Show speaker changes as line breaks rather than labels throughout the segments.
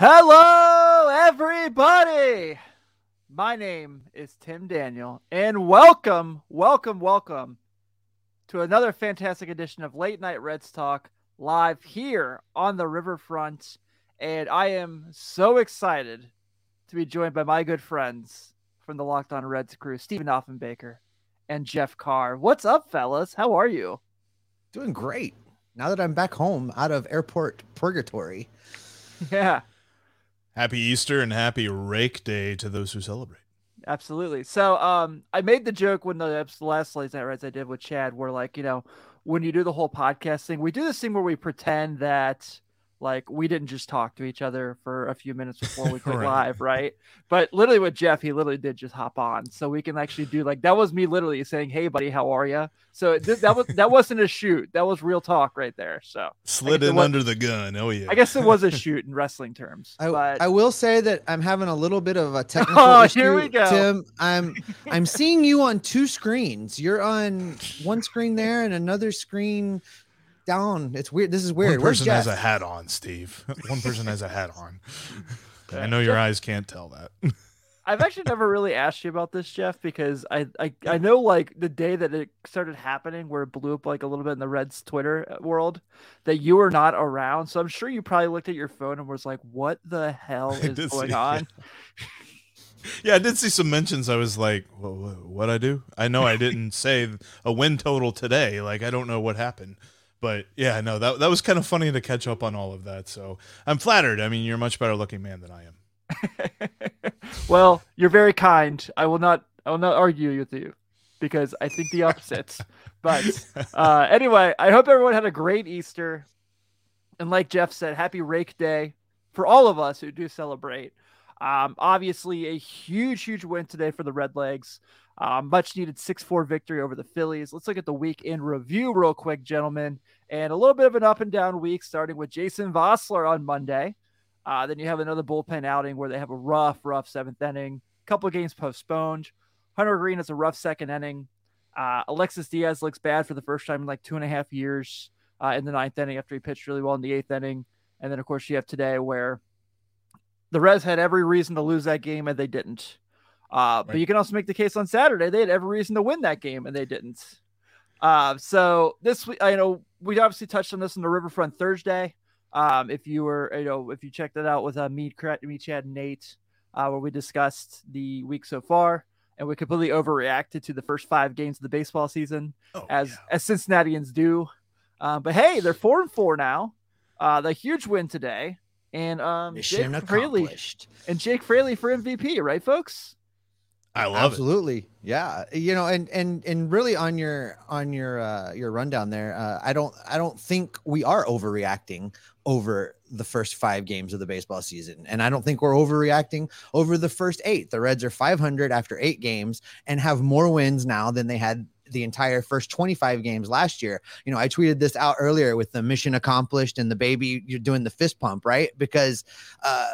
Hello, everybody. My name is Tim Daniel, and welcome, welcome, welcome to another fantastic edition of Late Night Reds Talk live here on the riverfront. And I am so excited to be joined by my good friends from the Locked On Reds crew, Steven Offenbaker and Jeff Carr. What's up, fellas? How are you?
Doing great. Now that I'm back home out of airport purgatory.
Yeah.
Happy Easter and happy Rake Day to those who celebrate.
Absolutely. So, um, I made the joke when the last Late Night Reds I did with Chad, where like you know, when you do the whole podcast thing, we do this thing where we pretend that like we didn't just talk to each other for a few minutes before we click right. live, right? But literally with Jeff, he literally did just hop on, so we can actually do like that was me literally saying, "Hey, buddy, how are you?" So th- that was that wasn't a shoot, that was real talk right there. So
slid in was, under the gun. Oh yeah,
I guess it was a shoot in wrestling terms.
I,
but...
I will say that I'm having a little bit of a oh, technical
oh,
issue.
Here we go,
Tim. I'm I'm seeing you on two screens. You're on one screen there and another screen down. It's weird. This is weird.
One person has a hat on, Steve. One person has a hat on. I know your eyes can't tell that.
I've actually never really asked you about this, Jeff, because I, I I know like the day that it started happening, where it blew up like a little bit in the Reds Twitter uh, world, that you were not around. So I'm sure you probably looked at your phone and was like, "What the hell is going see, on?"
Yeah. yeah. I did see some mentions. I was like, well, "What I do?" I know I didn't say a win total today. Like I don't know what happened. But yeah, no, that that was kind of funny to catch up on all of that. So I'm flattered. I mean, you're a much better looking man than I
am. well, you're very kind. I will not I will not argue with you because I think the opposite. but uh, anyway, I hope everyone had a great Easter. And like Jeff said, happy Rake Day for all of us who do celebrate. Um, obviously, a huge, huge win today for the Redlegs. Um, much needed 6 4 victory over the Phillies. Let's look at the week in review, real quick, gentlemen. And a little bit of an up and down week, starting with Jason Vosler on Monday. Uh, then you have another bullpen outing where they have a rough, rough seventh inning. Couple games postponed. Hunter Greene has a rough second inning. Uh, Alexis Diaz looks bad for the first time in like two and a half years uh, in the ninth inning after he pitched really well in the eighth inning. And then, of course, you have today where the Reds had every reason to lose that game and they didn't. Uh, right. But you can also make the case on Saturday they had every reason to win that game and they didn't. Uh, so this week, I know we obviously touched on this in the Riverfront Thursday. Um, if you were, you know, if you checked it out with uh, me, me, Chad, and Nate, uh, where we discussed the week so far, and we completely overreacted to the first five games of the baseball season, oh, as yeah. as Cincinnatians do. Um, but hey, they're four and four now. Uh, the huge win today, and um,
Mission Jake Fraley
and Jake Fraley for MVP, right, folks?
I love
absolutely. It. Yeah. You know, and and and really on your on your uh your rundown there, uh I don't I don't think we are overreacting over the first 5 games of the baseball season. And I don't think we're overreacting over the first 8. The Reds are 500 after 8 games and have more wins now than they had the entire first 25 games last year. You know, I tweeted this out earlier with the mission accomplished and the baby you're doing the fist pump, right? Because uh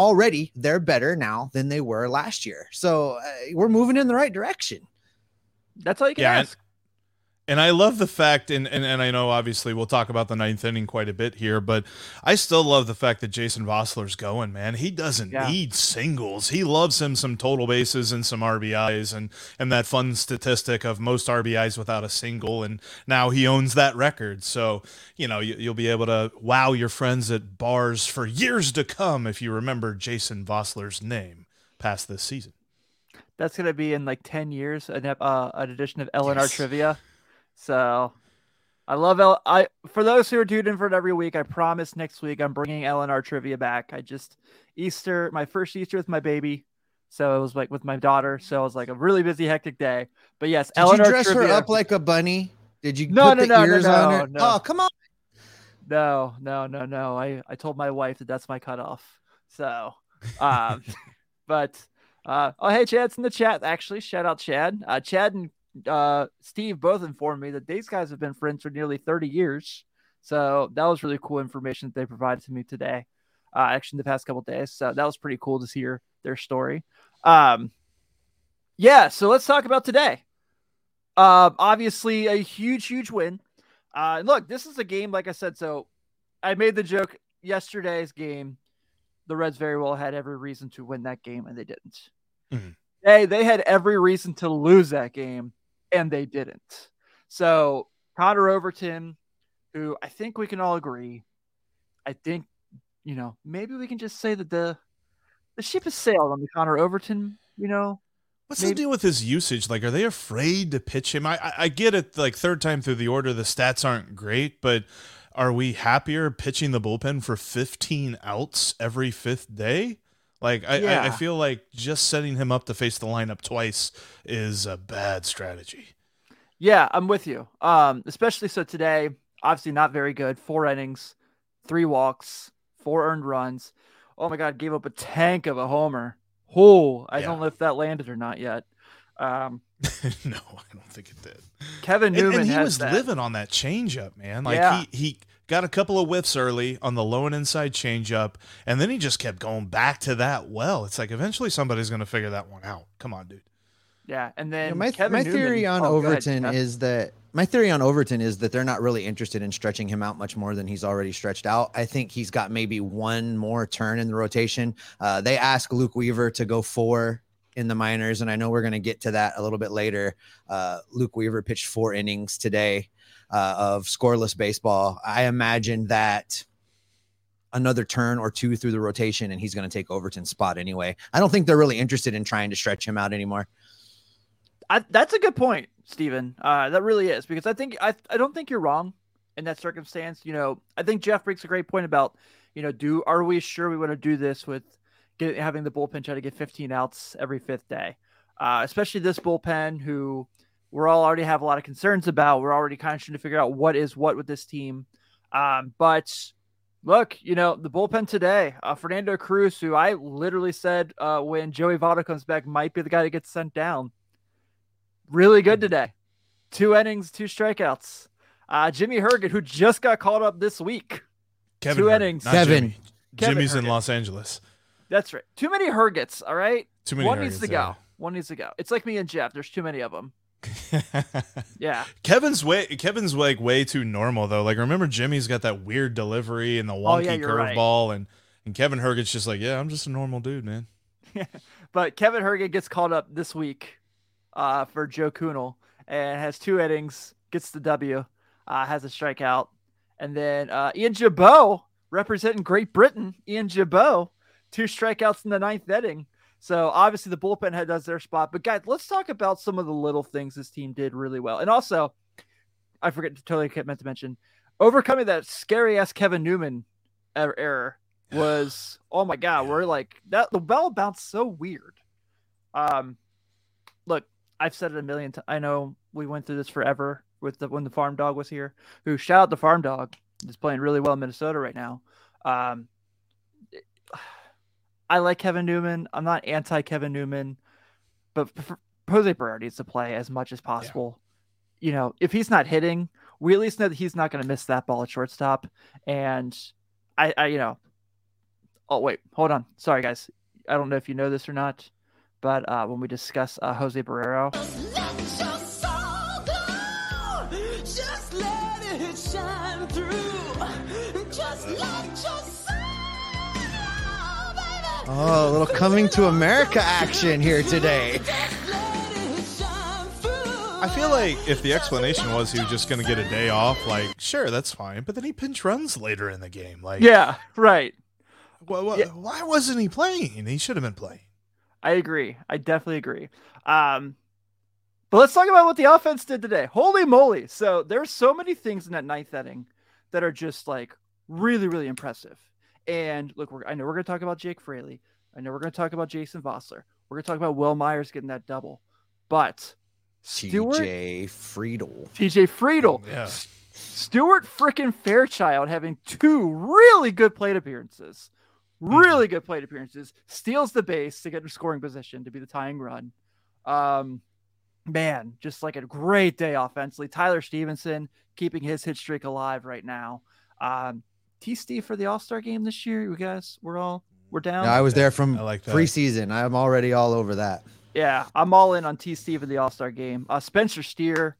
already they're better now than they were last year. So uh, we're moving in the right direction.
That's all you can yeah, ask.
And I love the fact, and, and, and I know obviously we'll talk about the ninth inning quite a bit here, but I still love the fact that Jason Vosler's going, man. He doesn't yeah. need singles. He loves him some total bases and some RBIs and, and that fun statistic of most RBIs without a single. And now he owns that record. So, you know, you, you'll be able to wow your friends at bars for years to come if you remember Jason Vosler's name past this season.
That's going to be in like 10 years, an, uh, an edition of LNR yes. Trivia so I love L. I for those who are tuned in for it every week. I promise next week I'm bringing LNR trivia back. I just Easter, my first Easter with my baby, so it was like with my daughter. So it was like a really busy, hectic day. But yes,
did you dress trivia, her up like a bunny? Did you no, no, no, no, no, no, Oh, come on.
No, no, no, no. I I told my wife that that's my cutoff. So, um, but uh, oh hey, Chad's in the chat. Actually, shout out Chad. Uh, Chad and uh, Steve both informed me that these guys have been friends for nearly 30 years. So that was really cool information that they provided to me today, uh, actually, in the past couple days. So that was pretty cool to hear their story. Um, yeah, so let's talk about today. Uh, obviously, a huge, huge win. Uh, look, this is a game, like I said. So I made the joke yesterday's game. the Reds very well had every reason to win that game and they didn't.
Mhm.
They they had every reason to lose that game and they didn't. So Connor Overton, who I think we can all agree, I think you know maybe we can just say that the the ship has sailed on the Connor Overton. You know,
What's
Maybe-
the deal with his usage? Like, are they afraid to pitch him? I, I I get it. Like third time through the order, the stats aren't great, but are we happier pitching the bullpen for 15 outs every fifth day? Like, I, I, I feel like just setting him up to face the lineup twice is a bad strategy.
Yeah, I'm with you. Um, especially so today, obviously not very good. Four innings, three walks, four earned runs. Oh my god, gave up a tank of a homer. Oh, I
Yeah.
don't know if that landed or not yet. Um,
no, I don't think it did.
Kevin
And,
Newman
and he
has
was
that.
living on that changeup, man. Like
Yeah.
he he got a couple of whiffs early on the low and inside changeup, and then he just kept going back to that well. It's like eventually somebody's going to figure that one out. Come on, dude.
Yeah, and
You
then
know, my
Kevin
my
Newman-
theory on
oh, go ahead,
Overton is that my theory on Overton is that they're not really interested in stretching him out much more than he's already stretched out. I think he's got maybe one more turn in the rotation. Uh, they asked Luke Weaver to go four in the minors, and I know we're going to get to that a little bit later. Uh, Luke Weaver pitched four innings today uh, of scoreless baseball. I imagine that another turn or two through the rotation, and he's going to take Overton's spot anyway. I don't think they're really interested in trying to stretch him out anymore.
I, that's a good point, Steven. Uh, that really is because I think I I don't think you're wrong in that circumstance. You know, I think Jeff makes a great point about you know, do are we sure we want to do this with get, having the bullpen try to get 15 outs every fifth day, uh, especially this bullpen who we're all already have a lot of concerns about. We're already kind of trying to figure out what is what with this team. Um, but look, you know, the bullpen today, uh, Fernando Cruz, who I literally said uh, when Joey Votto comes back might be the guy that gets sent down. Really good today. Two innings, two strikeouts. Uh, Jimmy Herget, who just got called up this week.
Kevin
Two
Herget,
innings.
not
Kevin.
Jimmy.
Kevin
Jimmy's in Los Angeles.
That's right. Too many Hergets, all right?
Too many.
One needs to
there.
go. One needs to go. It's like me and Jeff. There's too many of them. Yeah.
Kevin's way Kevin's like way too normal though. Like remember Jimmy's got that weird delivery and the
Oh,
wonky
yeah, you're right.
curveball and and Kevin Herget's just like, yeah, I'm just a normal dude, man.
But Kevin Herget gets called up this week uh, for Joel Kuhnel and has two innings, gets the W, uh, has a strikeout. And then uh, Ian Gibaut, representing Great Britain, Ian Gibaut, two strikeouts in the ninth inning. So obviously the bullpen head does their spot. But guys, let's talk about some of the little things this team did really well. And also, I forget to totally meant to mention, overcoming that scary ass Kevin Newman er- error was oh my god, we're like that the ball bounced so weird. Um look, I've said it a million times. I know we went through this forever with the when the farm dog was here, who shout out the farm dog. He's playing really well in Minnesota right now. Um I like Kevin Newman. I'm not anti Kevin Newman, but Jose Barrero needs to play as much as possible. You know, if he's not hitting, we at least know that he's not going to miss that ball at shortstop. And I, I, you know, oh wait, hold on. Sorry guys, I don't know if you know this or not, but uh, when we discuss uh, Jose Barrero,
Just
Oh, a little coming to America action here today.
Just let it shine through.
I feel like if the explanation was he was just gonna get a day off, like sure, that's fine. But then he pinch runs later in the game. Like
yeah, right.
wh- wh-
Yeah.
why wasn't he playing? He should have been playing.
I agree. I definitely agree. Um, but let's talk about what the offense did today. Holy moly! So there's so many things in that ninth inning that are just like really, really impressive. And look, we're, I know we're going to talk about Jake Fraley. I know we're going to talk about Jason Vosler. We're going to talk about Wil Myers getting that double. But Stewart,
TJ Friedl.
TJ Friedl,
Yeah.
Stuart frickin' Fairchild having two really good plate appearances. Really good plate appearances. Steals the base to get in scoring position to be the tying run. Um, man, just like a great day offensively. Tyler Stephenson keeping his hit streak alive right now. Um, T Steve for the All Star game this year. You guys, we're all we're down.
I was there from
I like that.
preseason. I'm already all over that.
Yeah, I'm all in on T Steve in the All Star game. Uh, Spencer Steer,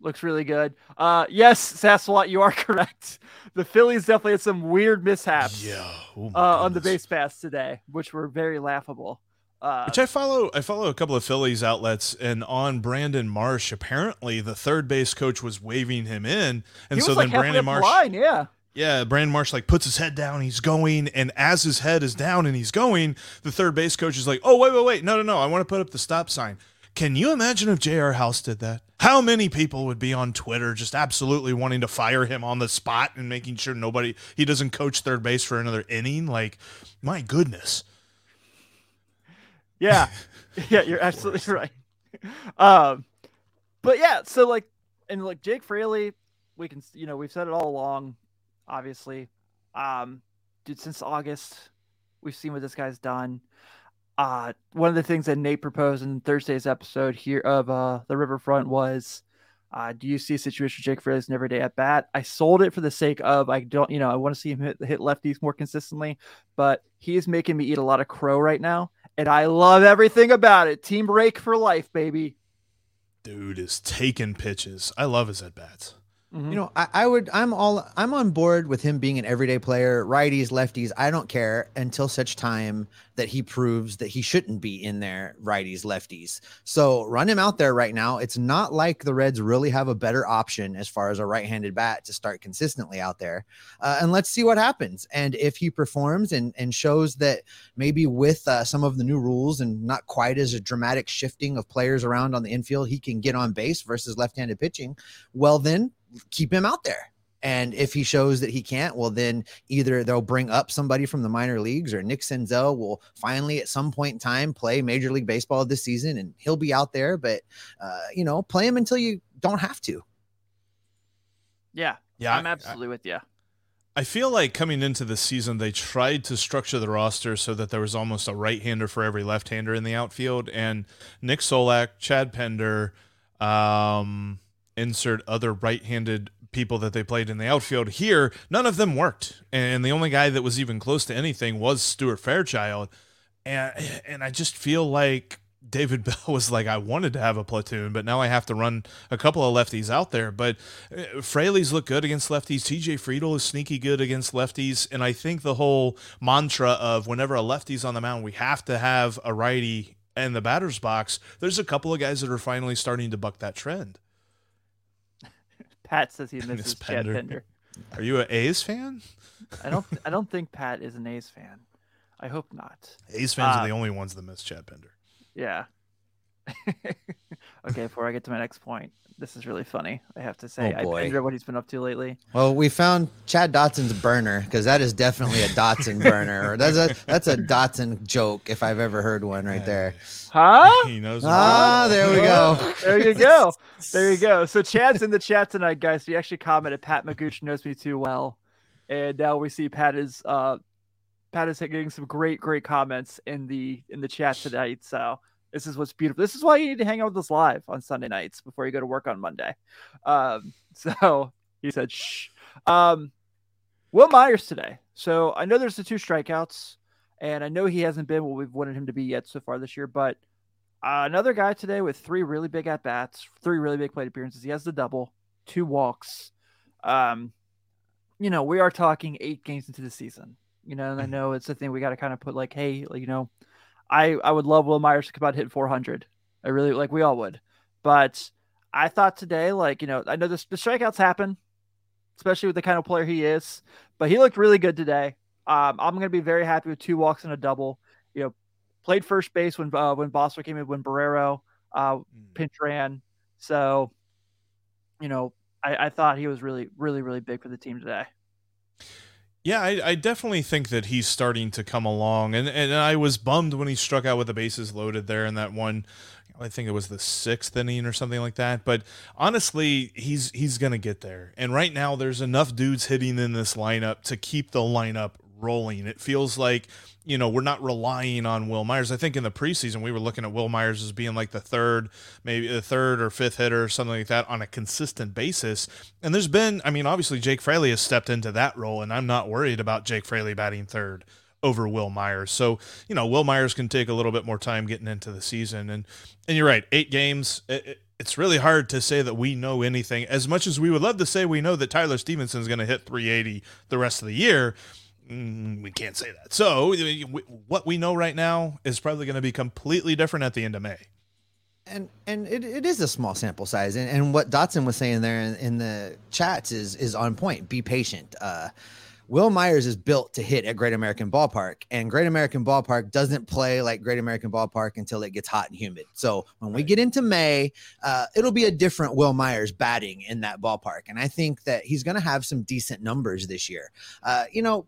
looks really good. Uh, yes, Sasselot, you are correct. The Phillies definitely had some weird mishaps
Yeah. Oh
uh, on the base pass today, which were very laughable. Uh,
Which I follow. I follow a couple of Phillies outlets, and on Brandon Marsh, apparently the third base coach was waving him in, and
he
so
was like
then Brandon Marsh,
line, yeah.
Yeah, Brandon Marsh like puts his head down, he's going, and as his head is down and he's going, the third base coach is like, "Oh wait, wait, wait, no, no, no, I want to put up the stop sign." Can you imagine if J.R. House did that? How many people would be on Twitter just absolutely wanting to fire him on the spot and making sure nobody he doesn't coach third base for another inning? Like, my goodness.
Yeah. yeah, you're absolutely right. Um but yeah, so like and like Jake Fraley, we can you know, we've said it all along, obviously. Um dude, since August, we've seen what this guy's done. Uh one of the things that Nate proposed in Thursday's episode here of uh the Riverfront was uh, do you see a situation Jake Fraley's an everyday at bat? I sold it for the sake of I don't, you know, I want to see him hit, hit lefties more consistently, but he is making me eat a lot of crow right now and I love everything about it. Team break for life, baby.
Dude is taking pitches. I love his at bats.
Mhm.
You know, I, I would, I'm all, I'm on board with him being an everyday player, righties, lefties. I don't care until such time that he proves that he shouldn't be in there, righties, lefties. So run him out there right now. It's not like the Reds really have a better option as far as a right handed bat to start consistently out there. Uh, and let's see what happens. And if he performs and, and shows that maybe with uh, some of the new rules and not quite as a dramatic shifting of players around on the infield, he can get on base versus left handed pitching, well, then keep him out there. And if he shows that he can't, well, then either they'll bring up somebody from the minor leagues or Nick Senzel will finally at some point in time play Major League Baseball this season and he'll be out there. But, uh, you know, play him until you don't have to.
Yeah,
Yeah,
I'm
I-
absolutely with you.
I feel like coming into the season, they tried to structure the roster so that there was almost a right hander for every left hander in the outfield. And Nick Solak, Chad Pender, um, insert other right handed people that they played in the outfield here, none of them worked. And the only guy that was even close to anything was Stuart Fairchild. And, and I just feel like David Bell was like, I wanted to have a platoon, but now I have to run a couple of lefties out there. But uh, Fraley's look good against lefties. TJ Friedl is sneaky good against lefties. And I think the whole mantra of whenever a lefty's on the mound, we have to have a righty in the batter's box. There's a couple of guys that are finally starting to buck that trend.
Pat says he
Miss
misses Chad
Pinder.
Pinder.
Are you an A's fan?
I don't. I don't think Pat is an A's fan. I hope not.
A's fans
Uh,
are the only ones that miss Chad Pinder.
Yeah. okay, before I get to my next point, this is really funny. I have to say,
Oh,
I wonder what he's been up to lately.
Well, we found Chad Dotson's burner because that is definitely a Dotson burner. That's a that's a Dotson joke if I've ever heard one right there.
Huh?
He knows.
Ah, there we go.
There you go. There you go. So Chad's in the chat tonight, guys. He actually commented, "Pat Magooch knows me too well," and now we see Pat is uh, Pat is getting some great, great comments in the in the chat tonight. So this is what's beautiful. This is why you need to hang out with us live on Sunday nights before you go to work on Monday. Um, so he said, "Shh." Um, Wil Myers today. So I know there's the two strikeouts, and I know he hasn't been what we've wanted him to be yet so far this year, but uh, another guy today with three really big at bats, three really big plate appearances. He has the double, two walks. Um, you know, we are talking eight games into the season. You know, and I know it's a thing we got to kind of put like, hey, you know, I I would love Wil Myers to come out and hit 400. I really like we all would, but I thought today, like, you know, I know this the strikeouts happen, especially with the kind of player he is, but he looked really good today. Um, I'm gonna be very happy with two walks and a double. You know, played first base when uh, when Boswell came in, when Barrero uh, pinch ran. So, you know, I, I thought he was really, really, really big for the team today.
Yeah, I, I definitely think that he's starting to come along, and and I was bummed when he struck out with the bases loaded there in that one. I think it was the sixth inning or something like that. But honestly, he's he's gonna get there. And right now, there's enough dudes hitting in this lineup to keep the lineup rolling. It feels like you know we're not relying on Wil Myers. I think in the preseason we were looking at Wil Myers as being like the third, maybe the third or fifth hitter or something like that on a consistent basis. And there's been, I mean, obviously Jake Fraley has stepped into that role, and I'm not worried about Jake Fraley batting third over Wil Myers. So you know Wil Myers can take a little bit more time getting into the season. And and you're right, eight games. It, it- it's really hard to say that we know anything as much as we would love to say we know that Tyler Stephenson is going to hit 380 the rest of the year. Mm, we can't say that. So, what we know right now is probably going to be completely different at the end of May
and and it, it is a small sample size and, and what dotson was saying there in, in the chats is is on point be patient uh Wil Myers is built to hit at Great American Ballpark, and Great American Ballpark doesn't play like Great American Ballpark until it gets hot and humid. So when we get into May, uh, it'll be a different Wil Myers batting in that ballpark, and I think that he's going to have some decent numbers this year. Uh, you know,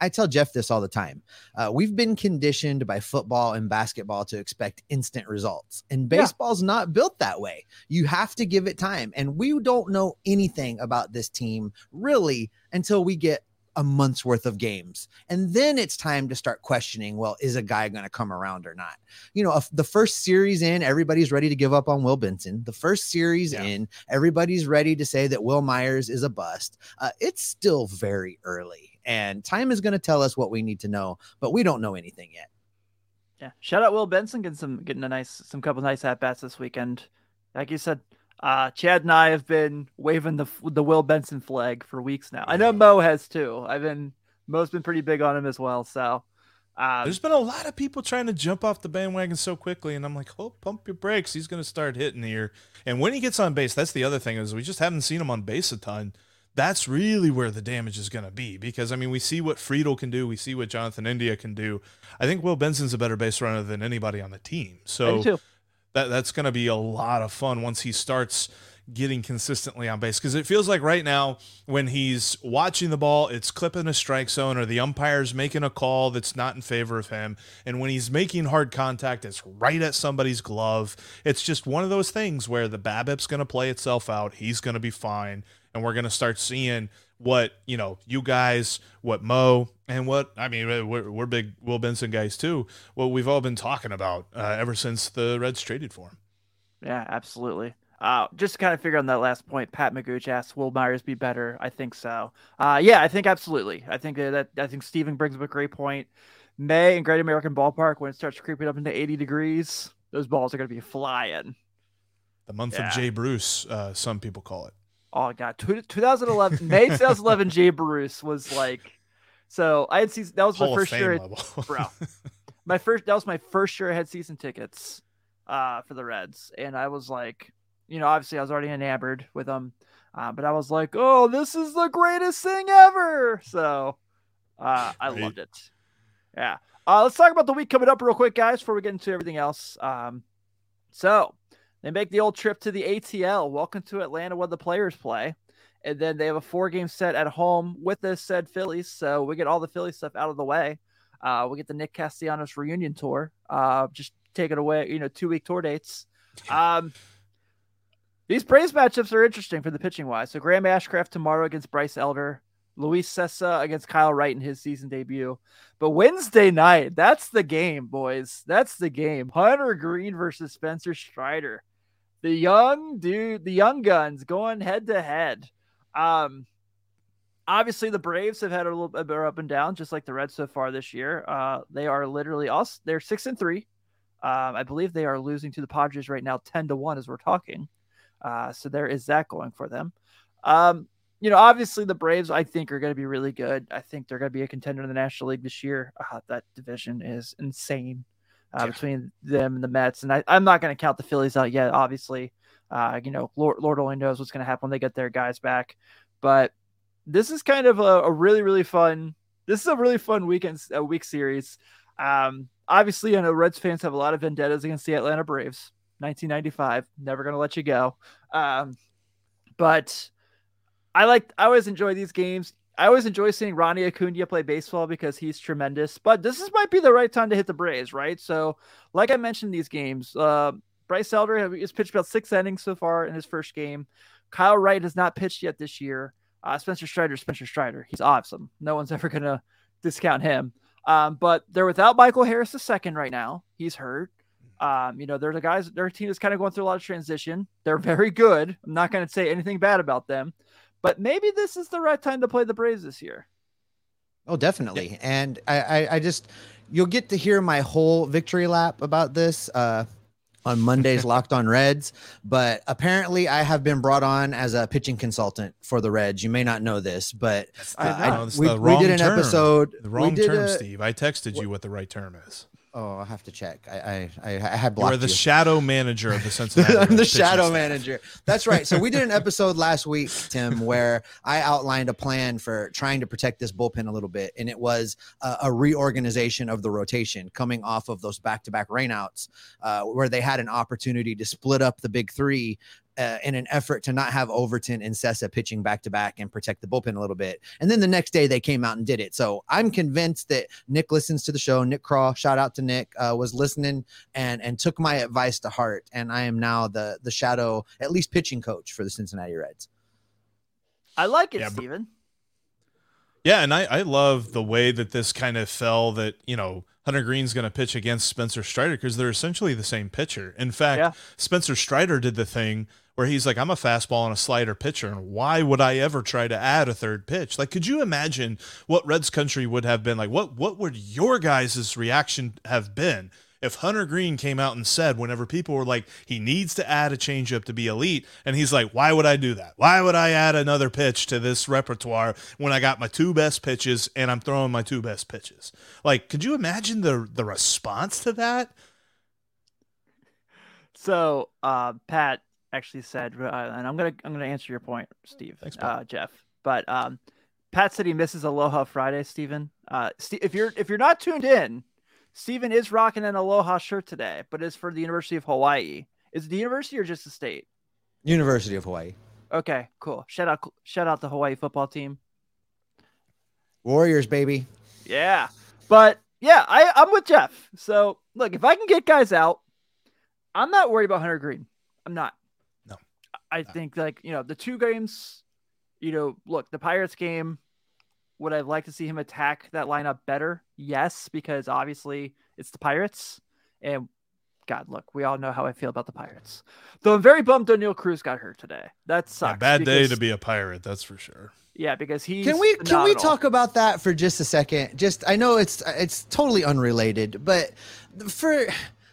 I tell Jeff this all the time. Uh, we've been conditioned by football and basketball to expect instant results, and baseball's yeah. not built that way. You have to give it time, and we don't know anything about this team really until we get a month's worth of games. And then it's time to start questioning well, is a guy going to come around or not? You know, the first series in, everybody's ready to give up on Will Benson. The first series yeah. in, everybody's ready to say that Wil Myers is a bust. Uh, it's still very early, and time is going to tell us what we need to know, but we don't know anything yet.
Yeah. Shout out Will Benson getting some getting a nice some couple nice at bats this weekend. Like you said, uh, Chad and I have been waving the the Will Benson flag for weeks now. I know Mo has too. I've been Mo's been pretty big on him as well. So
um, there's been a lot of people trying to jump off the bandwagon so quickly, and I'm like, oh, pump your brakes. He's going to start hitting here, and when he gets on base, that's the other thing is we just haven't seen him on base a ton. That's really where the damage is going to be because I mean we see what Friedl can do, we see what Jonathan India can do. I think Will Benson's a better base runner than anybody on the team. So that that's going to be a lot of fun once he starts getting consistently on base because it feels like right now when he's watching the ball it's clipping a strike zone or the umpire's making a call that's not in favor of him and when he's making hard contact it's right at somebody's glove it's just one of those things where the BABIP's going to play itself out he's going to be fine and we're going to start seeing what you know you guys what mo and what i mean we're, we're big will benson guys too what we've all been talking about uh, ever since the reds traded for him
yeah absolutely uh, just to kind of figure on that last point, Pat Magooch asked, "Will Myers be better?" I think so. Uh, yeah, I think absolutely. I think that I think Steven brings up a great point. May and Great American Ballpark, when it starts creeping up into 80 degrees, those balls are going to be flying.
The month yeah. of Jay Bruce, uh, some people call it
oh god, 2011 May 2011 Jay Bruce was like, so I had season that was
Hall
my first year,
bro.
my first that was my first year I had season tickets, uh, for the Reds, and I was like, you know, obviously I was already enamored with them, uh, but I was like, oh, this is the greatest thing ever. So, uh, I right. loved it. Yeah. Uh, let's talk about the week coming up real quick, guys, before we get into everything else. Um, so they make the old trip to the ATL. Welcome to Atlanta where the players play. And then they have a four game set at home with the said Phillies. So we get all the Philly stuff out of the way. Uh, we get the Nick Castellanos reunion tour. Uh, just take it away, you know, two week tour dates. Um, these Braves matchups are interesting for the pitching wise. So Graham Ashcraft tomorrow against Bryce Elder, Luis Cessa against Kyle Wright in his season debut. But Wednesday night, that's the game, boys. That's the game. Hunter Greene versus Spencer Strider the young dude, the young guns going head to head. Um, obviously the Braves have had a little bit up and down, just like the Reds so far this year. Uh, they are literally us. They're six and three. Um, I believe they are losing to the Padres right now, ten to one as we're talking. Uh, so there is that going for them. Um, you know, obviously the Braves, I think, are going to be really good. I think they're going to be a contender in the National League this year. Uh, that division is insane uh, yeah. between them and the Mets. And I, am not going to count the Phillies out yet. Obviously, uh, you know, Lord, Lord only knows what's going to happen when they get their guys back. But this is kind of a, a really, really fun. This is a really fun weekend, a week series. Um, obviously, I know Reds fans have a lot of vendettas against the Atlanta Braves. 1995, never going to let you go. Um, but I like, I always enjoy these games. I always enjoy seeing Ronnie Acuna play baseball because he's tremendous. But this is, might be the right time to hit the Braves, right? So, like I mentioned, these games, uh, Bryce Elder has pitched about six innings so far in his first game. Kyle Wright has not pitched yet this year. Uh, Spencer Strider, Spencer Strider, he's awesome. No one's ever gonna discount him. Um, but they're without Michael Harris the second right now. He's hurt. Um, you know, they're the guys. Their team is kind of going through a lot of transition. They're very good. I'm not going to say anything bad about them. But maybe this is the right time to play the Braves this year.
Oh, definitely. Yeah. And I, I, I, just, you'll get to hear my whole victory lap about this uh, on Monday's Locked On Reds, but apparently I have been brought on as a pitching consultant for the Reds. You may not know this, but
I
uh,
know.
it's
we,
the
we did an
term.
episode.
The
we
wrong
did
term,
a-
Steve. I texted you what the right term is.
Oh, I have to check. I I, I, had
You are the
you.
shadow manager of the Cincinnati.
I'm the shadow manager. That's right. So we did an episode last week, Tim, where I outlined a plan for trying to protect this bullpen a little bit, and it was a, a reorganization of the rotation coming off of those back-to-back rainouts, uh, where they had an opportunity to split up the big three. Uh, in an effort to not have Overton and Cessa pitching back to back and protect the bullpen a little bit. And then the next day they came out and did it. So I'm convinced that Nick listens to the show. Nick Krall, shout out to Nick, uh, was listening and and took my advice to heart and i am now the the shadow at least pitching coach for the cincinnati reds
I like it,
Yeah, but-
Steven.
Yeah, and I, I love the way that this kind of fell that, you know, Hunter Greene's going to pitch against Spencer Strider because they're essentially the same pitcher. In fact,
Yeah.
Spencer Strider did the thing where he's like, I'm a fastball and a slider pitcher, and why would I ever try to add a third pitch? Like, could you imagine what Reds country would have been like? What what would your guys' reaction have been if Hunter Greene came out and said, whenever people were like, he needs to add a changeup to be elite, and he's like, why would I do that? Why would I add another pitch to this repertoire when I got my two best pitches and I'm throwing my two best pitches? Like, could you imagine the the response to that?
So, uh, Pat actually said, uh, and I'm gonna I'm gonna answer your point, Steve,
Thanks,
uh, Jeff. But um, Pat said he misses Aloha Friday, Steven. Uh, Ste if you're if you're not tuned in, Steven is rocking an Aloha shirt today, but it's for the University of Hawaii. Is it the university or just the state?
university of hawaii
Okay, cool. Shout out shout out the Hawaii football team.
warriors baby
Yeah. But yeah, I, I'm with Jeff. So look, if I can get guys out, I'm not worried about Hunter Greene. I'm not.
No.
I think like, you know, the two games, you know, look, the Pirates game, would I like to see him attack that lineup better? Yes, because obviously it's the Pirates. And God, look, we all know how I feel about the Pirates. Though I'm very bummed Daniel Cruz got hurt today. That
Yeah,
sucks.
bad day to be a pirate, that's for sure.
Yeah, because he
can we can we talk about that for just a second just i know it's it's totally unrelated but for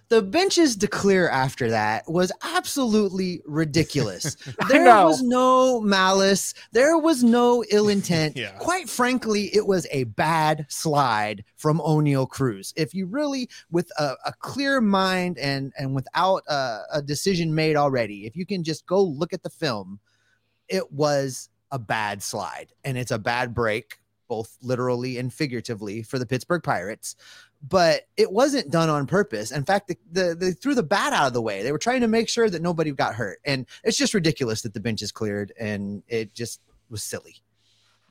the benches to clear after that was absolutely ridiculous. There was no malice. There was no ill intent.
Yeah.
Quite frankly, it was a bad slide from Oneil Cruz. If you really, with a, a clear mind and and without a, a decision made already, if you can just go look at the film, it was a bad slide and it's a bad break, both literally and figuratively, for the Pittsburgh Pirates but it wasn't done on purpose. In fact, the, the, they threw the bat out of the way. They were trying to make sure that nobody got hurt. And it's just ridiculous that the bench is cleared and it just was silly.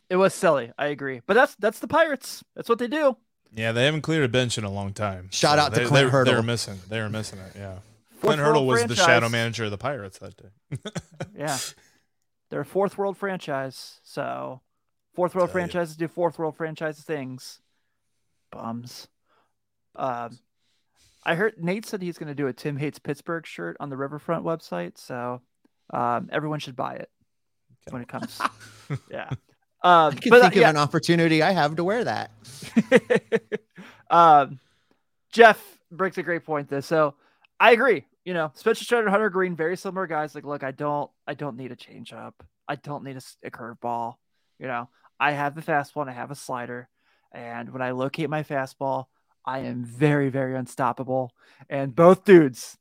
It was silly. I agree, but that's that's the Pirates. That's what they do.
Yeah, they haven't cleared a bench in a long time.
Shout out to Clint
they, They
Hurdle.
were missing. They were missing it. Yeah.
Fourth
Clint Hurdle
world
was the shadow manager of the Pirates that day.
Yeah, they're a fourth world franchise. So fourth world
Tell you.
franchises do fourth world franchise things. Bums. Um, I heard Nate said he's going to do a Tim hates Pittsburgh shirt on the Riverfront website. So um, everyone should buy it when it comes. yeah. Um,
I can
but, uh,
think
yeah.
of an opportunity I have to wear that.
um, Jeff brings a great point. This so I agree. You know, Spencer Strider, Hunter Greene, very similar guys. Like, look, I don't, I don't need a changeup. I don't need a, s- a curveball. You know, I have the fastball and I have a slider, and when I locate my fastball, I am very, very unstoppable. And both dudes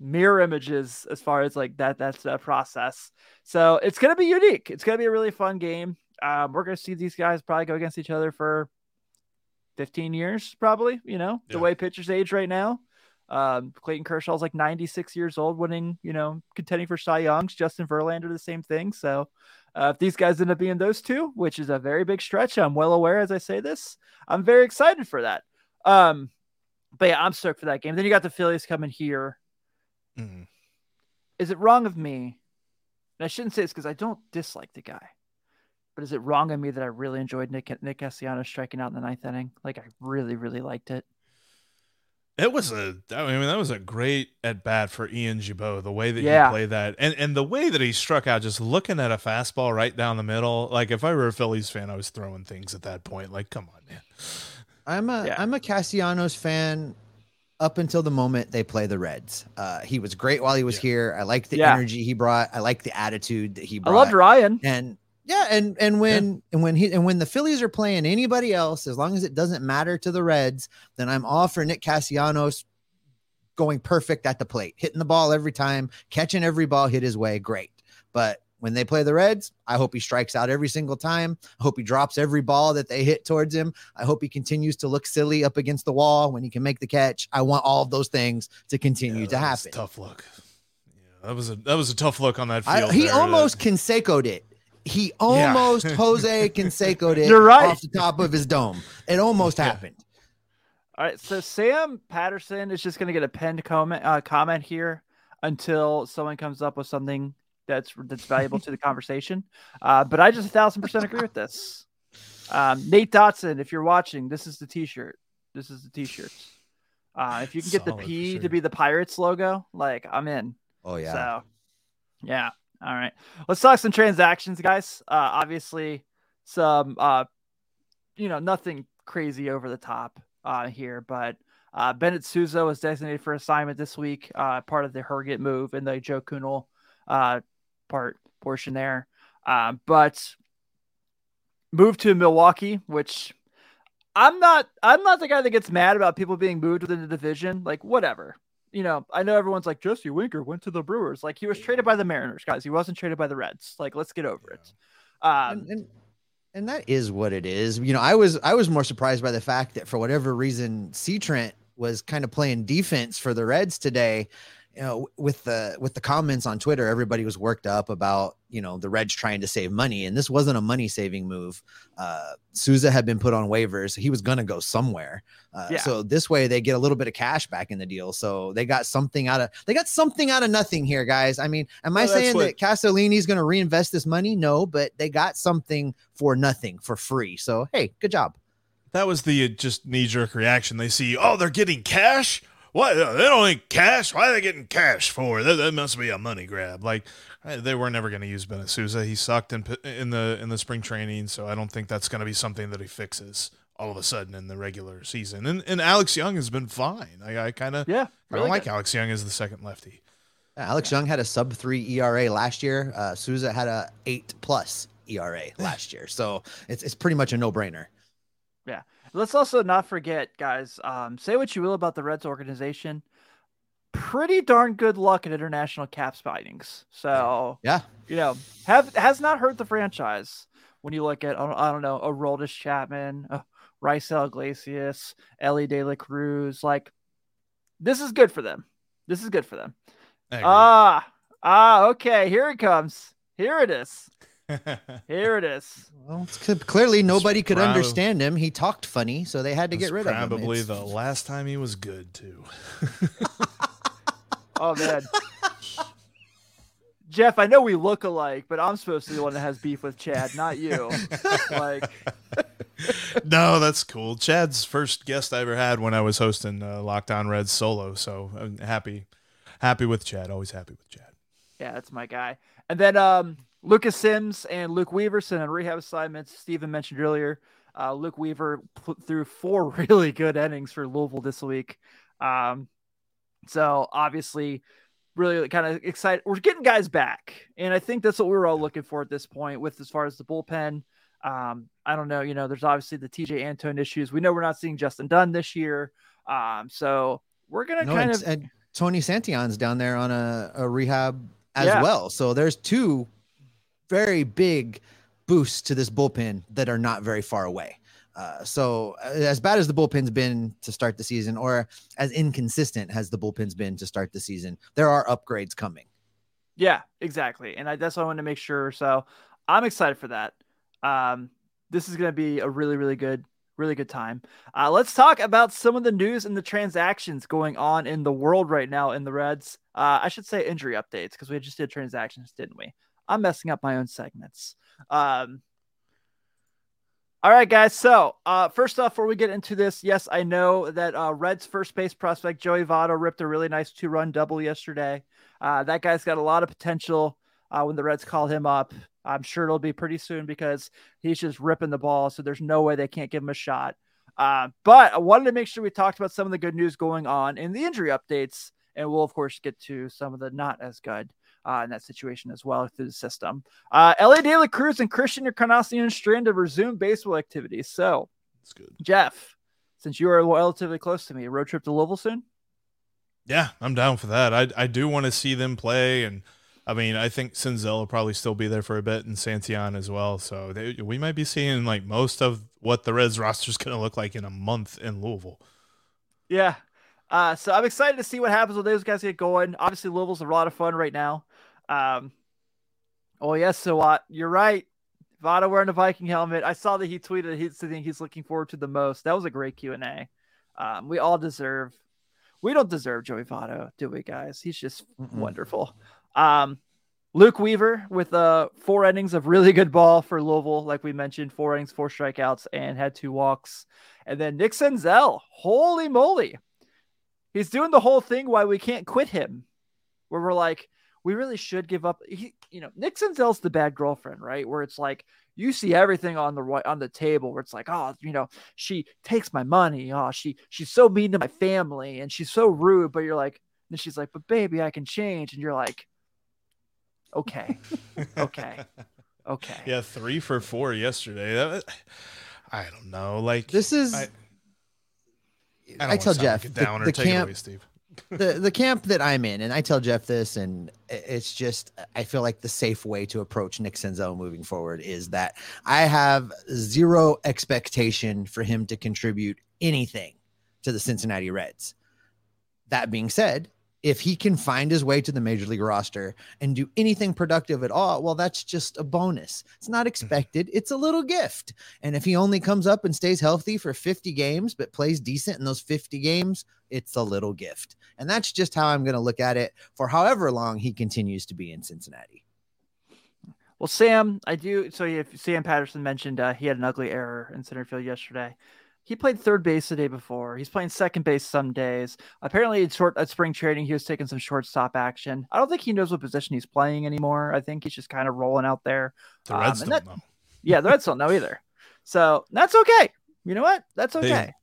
mirror images as far as like that. That's that process. So it's gonna be unique. It's gonna be a really fun game. Um, we're gonna see these guys probably go against each other for 15 years, probably, you know, the way pitchers age right now. Um, Clayton Kershaw's like 96 years old, winning, you know, contending for Cy Youngs. Justin Verlander, the same thing. So, uh, if these guys end up being those two, which is a very big stretch, I'm well aware as I say this, I'm very excited for that. Um, but yeah, I'm stoked for that game. Then you got the Phillies coming here.
Mm.
Is it wrong of me? And I shouldn't say this because I don't dislike the guy, but is it wrong of me that I really enjoyed Nick Nick Castellanos striking out in the ninth inning? Like I really, really liked it.
It was a, I mean, that was a great at bat for Ian Gibaut. The way that
Yeah.
he played that, and and the way that he struck out, just looking at a fastball right down the middle. Like if I were a Phillies fan, I was throwing things at that point. Like, come on, man.
I'm a
Yeah.
am a Castellanos fan up until the moment they play the Reds. Uh, he was great while he was
Yeah.
here. I like the
Yeah.
energy he brought. I like the attitude that he brought.
I loved Ryan.
and yeah, and and when and when he and when the Phillies are playing anybody else, as long as it doesn't matter to the Reds, then I'm all for Nick Castellanos going perfect at the plate, hitting the ball every time, catching every ball hit his way. Great, but when they play the Reds, I hope he strikes out every single time. I hope he drops every ball that they hit towards him. I hope he continues to look silly up against the wall when he can make the catch. I want all of those things to continue
Yeah,
to
that a
happen.
Tough look. Yeah, that was a that was a tough look on that
I,
field.
he
there.
almost Canseco'd it. He almost Jose Canseco'd it
You're right.
off the top of his dome. It almost
Yeah.
happened.
All right, so Sam Patterson is just going to get a pinned comment uh, comment here until someone comes up with something that's that's valuable to the conversation. Uh, but I just a thousand percent agree with this. Um, Nate Dotson, if you're watching, this is the T-shirt. This is the T-shirt. Uh, if you can get the
Solid
P to be the Pirates logo, like I'm in.
Oh yeah.
So, yeah. All right. Let's talk some transactions, guys. Uh, obviously, some, uh, you know, nothing crazy over the top uh, here, but uh, Bennett Sousa was designated for assignment this week, uh, part of the Herget move and the Joel Kuhnel uh, part portion there. Uh, but moved to Milwaukee, which I'm not. I'm not the guy that gets mad about people being moved within the division. Like whatever you know, I know everyone's like Jesse Winker went to the Brewers. Like he was traded by the Mariners, guys. He wasn't traded by the Reds. Like let's get over it. Um,
and, and and that is what it is. You know, I was I was more surprised by the fact that for whatever reason, C Trent was kind of playing defense for the Reds today. You know, with the with the comments on Twitter, everybody was worked up about you know the Reds trying to save money, and this wasn't a money saving move. Uh, Sousa had been put on waivers; he was going to go somewhere. Uh,
Yeah.
So this way, they get a little bit of cash back in the deal. So they got something out of they got something out of nothing here, guys. I mean, am I
Well, that's
saying
what-
that Castellini's going to reinvest this money? No, but they got something for nothing for free. So hey, good job.
That was the uh, just knee jerk reaction. They see, oh, they're getting cash. What? They don't need cash. Why are they getting cash for? That, that must be a money grab. Like they were never going to use Bennett Sousa. He sucked in in the in the spring training, so I don't think that's going to be something that he fixes all of a sudden in the regular season. And and Alex Young has been fine. I, I kind of
yeah,
I don't like. Alex Young as the second lefty.
Alex Young had a sub three ERA last year. Uh, Sousa had a eight plus ERA last year. So it's it's pretty much a no brainer.
Let's also not forget, guys. Um, say what you will about the Reds organization, pretty darn good luck at international caps findings. So
Yeah.
you know, have has not hurt the franchise when you look at I don't, I don't know a Roldis Chapman, a Raisel Iglesias, Elly De La Cruz. Like this is good for them. This is good for them. Ah, ah, okay. Here it comes. Here it is. Here it is.
Well, it's clearly nobody could
prob-
understand him. He talked funny, so they had to get rid of him.
Probably the last time he was good too.
Oh man. Jeff, I know we look alike, but I'm supposed to be the one that has beef with Chad, not you. like,
no, that's cool. Chad's first guest I ever had when I was hosting uh, Locked On Reds solo. So I'm happy, happy with Chad. Always happy with Chad.
yeah, that's my guy. And then um, Lucas Sims and Luke Weaverson on rehab assignments. Steven mentioned earlier. Uh, Luke Weaver put through four really good innings for Louisville this week. Um, so obviously, really kind of excited. We're getting guys back, and I think that's what we were all looking for at this point. With as far as the bullpen, um, I don't know. You know, there's obviously the TJ Antone issues. We know we're not seeing Justin Dunn this year, um, so we're gonna
No,
kind of
and Tony Santillan's down there on a, a rehab as
Yeah.
well. So there's two very big boosts to this bullpen that are not very far away. Uh, so uh, as bad as the bullpen's been to start the season, or as inconsistent as the bullpen's been to start the season, there are upgrades coming.
Yeah, exactly. And I, that's what I wanted to make sure. So I'm excited for that. Um, this is going to be a really, really good, really good time. Uh, let's talk about some of the news and the transactions going on in the world right now in the Reds. Uh, I should say injury updates because we just did transactions, didn't we? I'm messing up my own segments. Um, all right, guys. So, uh, first off, before we get into this, yes, I know that uh, Reds first base prospect Joey Votto ripped a really nice two run double yesterday. Uh, that guy's got a lot of potential uh, when the Reds call him up. I'm sure it'll be pretty soon because he's just ripping the ball. So there's no way they can't give him a shot. Uh, but I wanted to make sure we talked about some of the good news going on in the injury updates, and we'll of course get to some of the not as good uh, in that situation as well through the system. Uh, Elly De La Cruz and Christian Encarnacion Strand to resume baseball activities. So,
That's good.
Jeff, since you are relatively close to me, a road trip to Louisville soon.
Yeah, I'm down for that. I I do want to see them play, and I mean, I think Senzel will probably still be there for a bit, and Santillan as well. So they, we might be seeing like most of what the Reds roster is going to look like in a month in Louisville.
Yeah. Uh, so I'm excited to see what happens when those guys get going. Obviously, Louisville's a lot of fun right now. Um, oh yes, so what? You're right. Votto wearing a Viking helmet. I saw that he tweeted he's the thing he's looking forward to the most. That was a great Q and A. Um, we all deserve. We don't deserve Joey Votto, do we, guys? He's just
Mm-mm.
wonderful. Um, Luke Weaver with uh four innings of really good ball for Louisville, like we mentioned, four innings, four strikeouts, and had two walks. And then Nick Senzel, holy moly, he's doing the whole thing why we can't quit him, where we're like, we really should give up. He, you know, Nick Senzel's the bad girlfriend, right? Where it's like you see everything on the right on the table, where it's like, oh, you know, she takes my money. Oh, she she's so mean to my family, and she's so rude. But you're like, and she's like, but baby, I can change, and you're like, okay, okay, okay.
Yeah, three for four yesterday. That, was, I don't know. Like
This is.
I-
I,
I,
tell
sound
Jeff
like a
the,
downer.
the
Take it
camp
away, Steve.
The the camp that I'm in, and I tell Jeff this, and it's just I feel like the safe way to approach Nick Senzel moving forward is that I have zero expectation for him to contribute anything to the Cincinnati Reds. That being said, if he can find his way to the major league roster and do anything productive at all, well, that's just a bonus. It's not expected, it's a little gift. And if he only comes up and stays healthy for 50 games, but plays decent in those 50 games, it's a little gift. And that's just how I'm going to look at it for however long he continues to be in Cincinnati.
Well, Sam, I do. So if Sam Patterson mentioned uh, he had an ugly error in center field yesterday. He played third base the day before. He's playing second base some days. Apparently, at short at spring training, he was taking some shortstop action. I don't think he knows what position he's playing anymore. I think he's just kind of rolling out there.
The
Um,
Reds
and
don't
that-
know.
Yeah, the Reds don't know either. So that's okay. You know what? That's
They-
okay.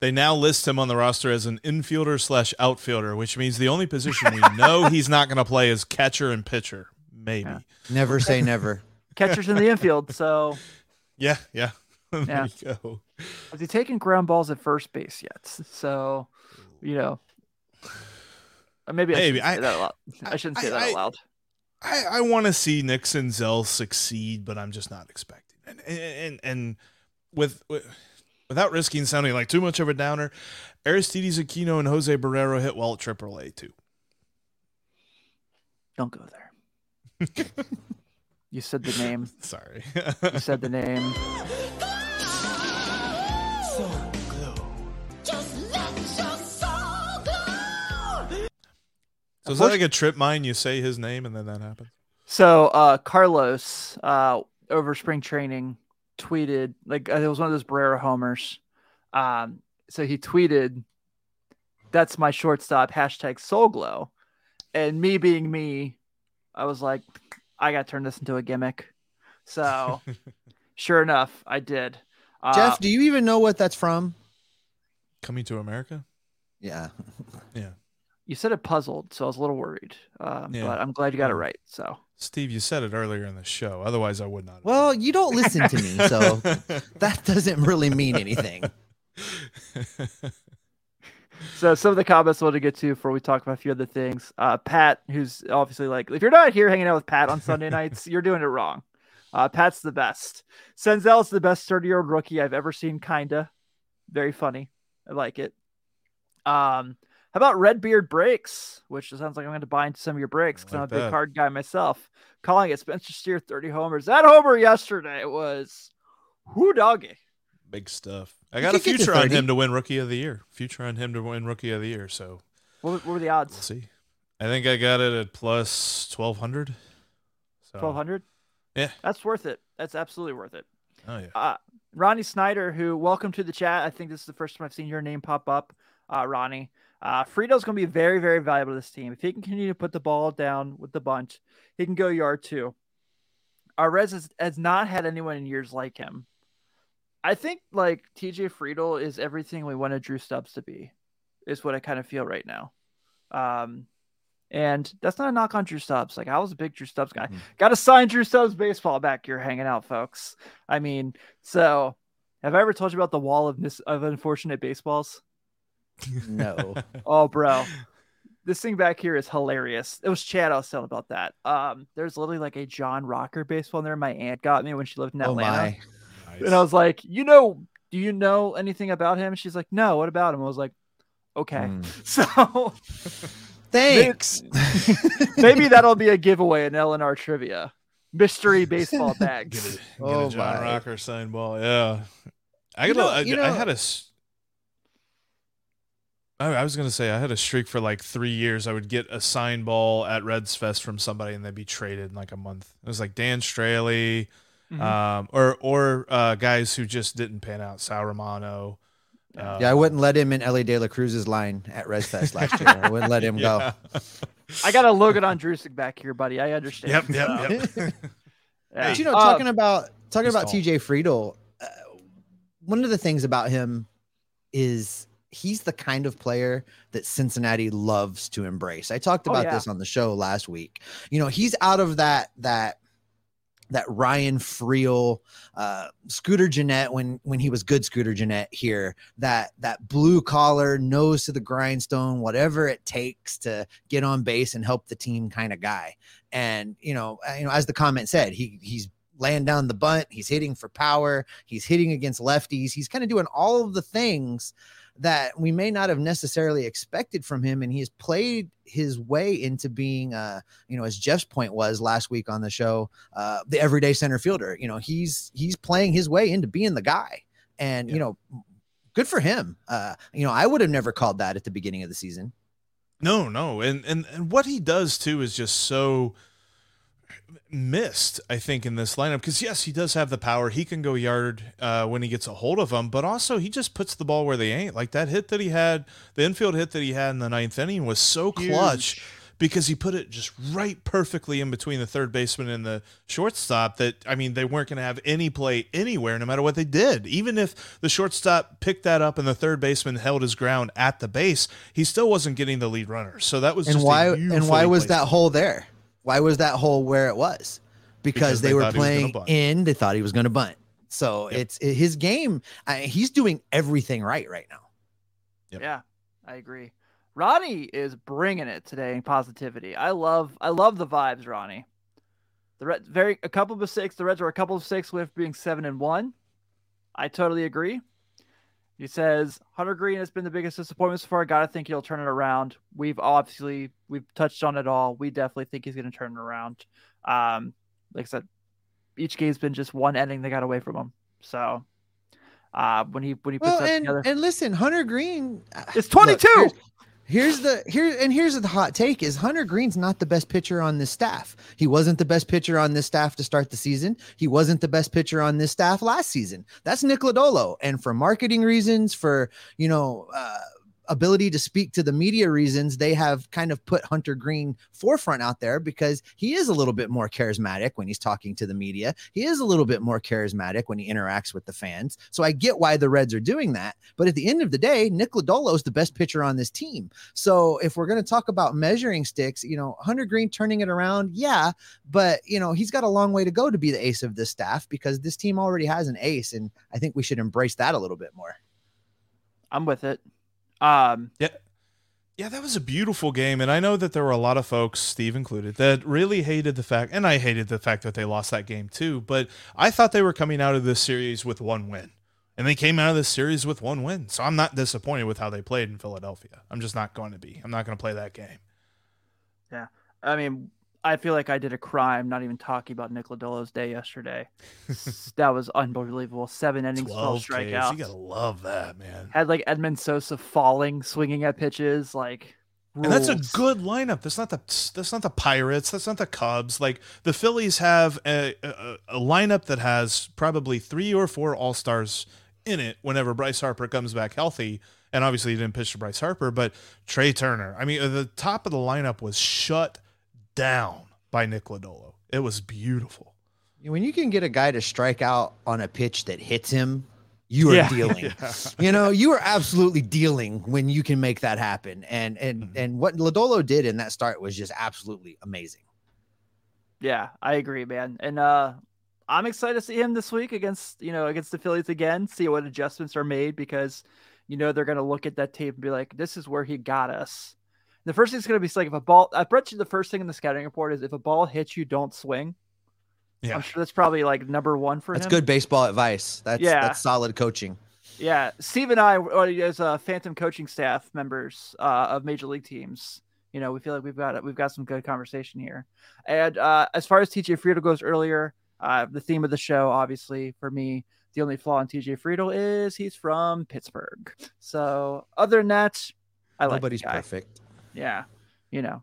They now list him on the roster as an infielder slash outfielder, which means the only position we know he's not going to play is catcher and pitcher. Maybe.
Yeah.
Never say never.
Catcher's in the infield. So
Yeah, yeah. there
Yeah.
you go.
has he taken ground balls at first base yet? So, you know, uh, maybe I
Maybe.
shouldn't say
I-
that out loud. I shouldn't say
I-
that
I-
out loud.
I, I want to see Nick Zell succeed, but I'm just not expecting. And and and with, with without risking sounding like too much of a downer, Aristides Aquino and Jose Barrero hit well at AAA too.
Don't go there. you said the name.
Sorry.
You said the name.
So is that like a trip mine? You say his name and then that happens.
So uh Carlos uh over spring training tweeted like uh, it was one of those Barrero homers. Um so he tweeted that's my shortstop hashtag soul glow. And me being me, I was like, I gotta turn this into a gimmick. So sure enough, I did. Uh,
Jeff, do you even know what that's from?
Coming to America.
Yeah. yeah.
You said it puzzled, so I was a little worried. Um,
Yeah.
but I'm glad you got it right. So
Steve, you said it earlier in the show. Otherwise, I would not. have.
Well, you don't listen to me, so that doesn't really mean anything.
So some of the comments I want to get to before we talk about a few other things. Uh, Pat, who's obviously like, if you're not here hanging out with Pat on Sunday nights, you're doing it wrong. Uh, Pat's the best. Senzel's the best 30 year old rookie I've ever seen. Kinda, very funny. I like it. Um, how about Redbeard breaks, which sounds like I'm going to buy into some of your breaks because
I
I'm a
like
big
that.
card guy myself. Calling it Spencer Steer 30 homers. That homer yesterday was who doggy.
Big stuff. I got a
could get to
future on him to win Rookie of the Year. Future on him to win Rookie of the Year. So
What, what were the odds?
we'll
odds?
see. I think I got it at plus twelve hundred. So
1200.
Yeah.
That's worth it. That's absolutely worth it.
Oh yeah.
Uh, Ronnie Snyder, who welcome to the chat. I think this is the first time I've seen your name pop up, uh, Ronnie. Uh, Frito's going to be very, very valuable to this team. If he can continue to put the ball down with the bunch, he can go yard two. Arez has, has not had anyone in years like him. I think like TJ Friedl is everything we wanted Drew Stubbs to be, is what I kind of feel right now. Um, and that's not a knock on Drew Stubbs. Like I was a big Drew Stubbs guy.
Mhm.
Got to sign Drew Stubbs baseball back here hanging out, folks. I mean, so have I ever told you about the wall of mis- of unfortunate baseballs?
No.
Oh, bro. This thing back here is hilarious. It was Chad I was telling about that. Um, there's literally like a John Rocker baseball in there. My aunt got me when she lived in
oh
Atlanta.
my.
And I was like, you know, do you know anything about him? She's like, no, what about him? I was like, okay.
Mm.
So
Thanks.
maybe that'll be a giveaway in LNR trivia. Mystery baseball
Get
bags.
a, get
Oh
a John
my.
Rocker signed ball. Yeah. I
You
got.
know-
I,
you
I had a. s- I I was gonna say I had a streak for like three years. I would get a signed ball at Reds Fest from somebody, and they'd be traded in like a month. It was like Dan Straily,
Mhm.
um, or or uh, guys who just didn't pan out. Sal Romano. Uh,
Yeah, I wouldn't let him in Elly De La Cruz's line at RedsFest last year. I wouldn't let him go.
I got a Logan Andrusik back here, buddy. I understand.
Yep. Yep. Yep.
yeah.
But you know,
Uh,
talking about talking about
tall.
TJ Friedl, uh, one of the things about him is he's the kind of player that Cincinnati loves to embrace. I talked
Oh,
about
yeah.
this on the show last week. You know, he's out of that that that Ryan Freel, uh, Scooter Gennett when when he was good Scooter Gennett here, that that blue collar, nose to the grindstone, whatever it takes to get on base and help the team kind of guy. And you know, uh, you know, as the comment said, he he's laying down the bunt, he's hitting for power, he's hitting against lefties, he's kind of doing all of the things that we may not have necessarily expected from him and he has played his way into being uh you know as jeff's point was last week on the show uh the everyday center fielder. You know he's he's playing his way into being the guy. And you know good for him. Uh you know i would have never called that at the beginning of the season.
No, no, and and and what he does too is just so missed. I think in this lineup because yes, he does have the power. He can go yard uh, when he gets a hold of them, but also he just puts the ball where they ain't. Like that hit that he had, the infield hit that he had in the ninth inning was so clutch because he put it just right perfectly in between the third baseman and the shortstop that I mean they weren't going to have any play anywhere no matter what they did. Even if the shortstop picked that up and the third baseman held his ground at the base, he still wasn't getting the lead runner. So that was
and
just a
why and why was that hole there why was that hole where it was because,
Because
they,
they
were
thought he was gonna
playing in they thought he was going to bunt so
Yep.
it's his game I, he's doing everything right right now
Yep.
Yeah, I agree. Ronnie is bringing it today in positivity. I love, I love the vibes, Ronnie. The Red, very a couple of mistakes. The Reds are a couple of mistakes with being seven and one. I totally agree. He says Hunter Greene has been the biggest disappointment so far. I gotta think he'll turn it around. We've obviously we've touched on it all. We definitely think he's gonna turn it around. Um, like I said, each game's been just one ending they got away from him. So, uh, when he when he puts
well
that
and,
together,
and listen hunter greene uh,
it's twenty two.
Here's- the here and here's the hot take is Hunter Greene's not the best pitcher on this staff. He wasn't the best pitcher on this staff to start the season. He wasn't the best pitcher on this staff last season. That's Nick Lodolo. And for marketing reasons, for you know, uh, ability to speak to the media reasons, they have kind of put Hunter Greene forefront out there because he is a little bit more charismatic when he's talking to the media. He is a little bit more charismatic when he interacts with the fans. So I get why the Reds are doing that. But at the end of the day, Nick Lodolo is the best pitcher on this team. So if we're going to talk about measuring sticks, you know, Hunter Greene turning it around, yeah, but you know, he's got a long way to go to be the ace of this staff because this team already has an ace. And I think we should embrace that a little bit more.
I'm with it. Um,
Yeah. Yeah, that was a beautiful game. And I know that there were a lot of folks, Steve included, that really hated the fact, and I hated the fact that they lost that game too. But I thought they were coming out of this series with one win. And they came out of this series with one win. So I'm not disappointed with how they played in Philadelphia. I'm just not going to be. I'm not going to play that game.
Yeah, I mean, I feel like I did a crime not even talking about Nick Lodolo's day yesterday. that was unbelievable. Seven innings, 12
Ks.
strikeouts.
You got to love that, man.
Had like Edmundo Sosa falling, swinging at pitches, like.
And that's a good lineup. That's not the that's not the Pirates. That's not the Cubs. Like the Phillies have a, a, a lineup that has probably three or four All Stars in it. Whenever Bryce Harper comes back healthy, and obviously he didn't pitch to Bryce Harper, but Trea Turner. I mean, uh, the top of the lineup was shut down by Nick Lodolo. It was beautiful.
When you can get a guy to strike out on a pitch that hits him you are
Yeah.
dealing.
Yeah.
You know, you are absolutely dealing when you can make that happen. And and
Mhm.
and what Lodolo did in that start was just absolutely amazing.
Yeah, I agree, man. And uh I'm excited to see him this week against, you know, against the Phillies again, see what adjustments are made because you know they're gonna look at that tape and be like, this is where he got us. The first thing thing's gonna be like if a ball I bet you the first thing in the scouting report is if a ball hits you, don't swing.
Yeah.
I'm sure that's probably like number one for
That's
him.
good baseball advice. That's
Yeah.
that's solid coaching.
Yeah, Steve and I, uh, as uh, Phantom coaching staff members uh, of major league teams, you know, we feel like we've got we've got some good conversation here. And uh, as far as TJ Friedl goes earlier, uh, the theme of the show, obviously for me, the only flaw in TJ Friedl is he's from Pittsburgh. So other than that, I like the
Nobody's
guy.
perfect.
Yeah, you know,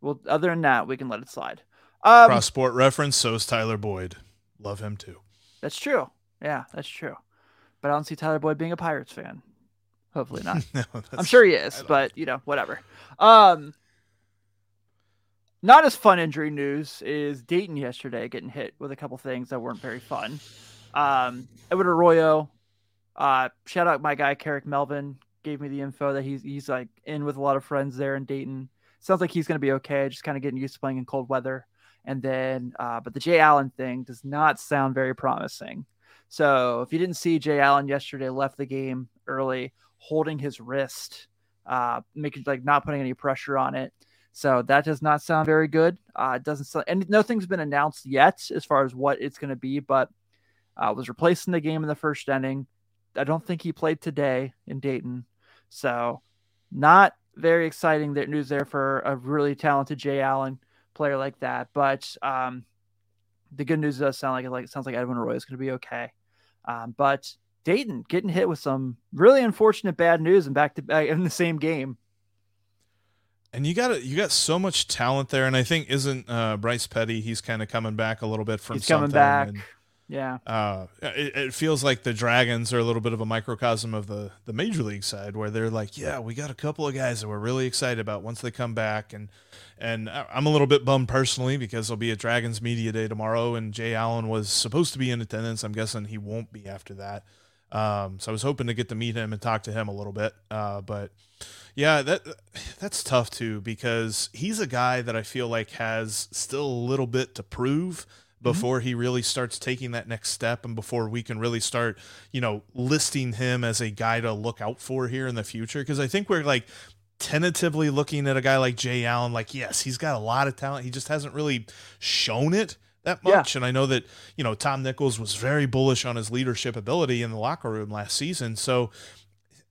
well, other than that, we can let it slide. Um,
Cross sport reference. So is Tyler Boyd. Love him too.
that's true. Yeah, that's true. But I don't see Tyler Boyd being a Pirates fan. Hopefully not.
No,
I'm sure he is, but you know, whatever. Um, not as fun injury news is Dayton yesterday getting hit with a couple things that weren't very fun. Um, Edwin Arroyo, uh, shout out my guy Carrick Melvin gave me the info that he's he's like in with a lot of friends there in Dayton. Sounds like he's gonna be okay, just kind of getting used to playing in cold weather. And then, uh, but the Jay Allen thing does not sound very promising. So if you didn't see Jay Allen yesterday, left the game early, holding his wrist, uh, making like not putting any pressure on it. So that does not sound very good. Uh, it doesn't sound, and nothing's been announced yet as far as what it's going to be, but uh, was replaced in the game in the first inning. I don't think he played today in Dayton, so not very exciting that news there for a really talented Jay Allen player like that. But um, the good news does sound like it like it sounds like Edwin Arroyo is going to be okay. Um, but Dayton getting hit with some really unfortunate bad news and back to back in the same game.
And you got you got so much talent there, and I think isn't uh, Bryce Petty? He's kind of coming back a little bit from
He's coming
something,
back.
and,
Yeah.
uh, it, it feels like the Dragons are a little bit of a microcosm of the the major league side, where they're like, yeah, we got a couple of guys that we're really excited about once they come back, and and I'm a little bit bummed personally because there'll be a Dragons media day tomorrow, and Jay Allen was supposed to be in attendance. I'm guessing he won't be after that. Um, so I was hoping to get to meet him and talk to him a little bit, uh, but yeah, that that's tough too because he's a guy that I feel like has still a little bit to prove Mm-hmm. before he really starts taking that next step and before we can really start, you know, listing him as a guy to look out for here in the future because I think we're like tentatively looking at a guy like Jay Allen like yes, he's got a lot of talent. He just hasn't really shown it that
Yeah.
much and I know that, you know, Tom Nichols was very bullish on his leadership ability in the locker room last season. So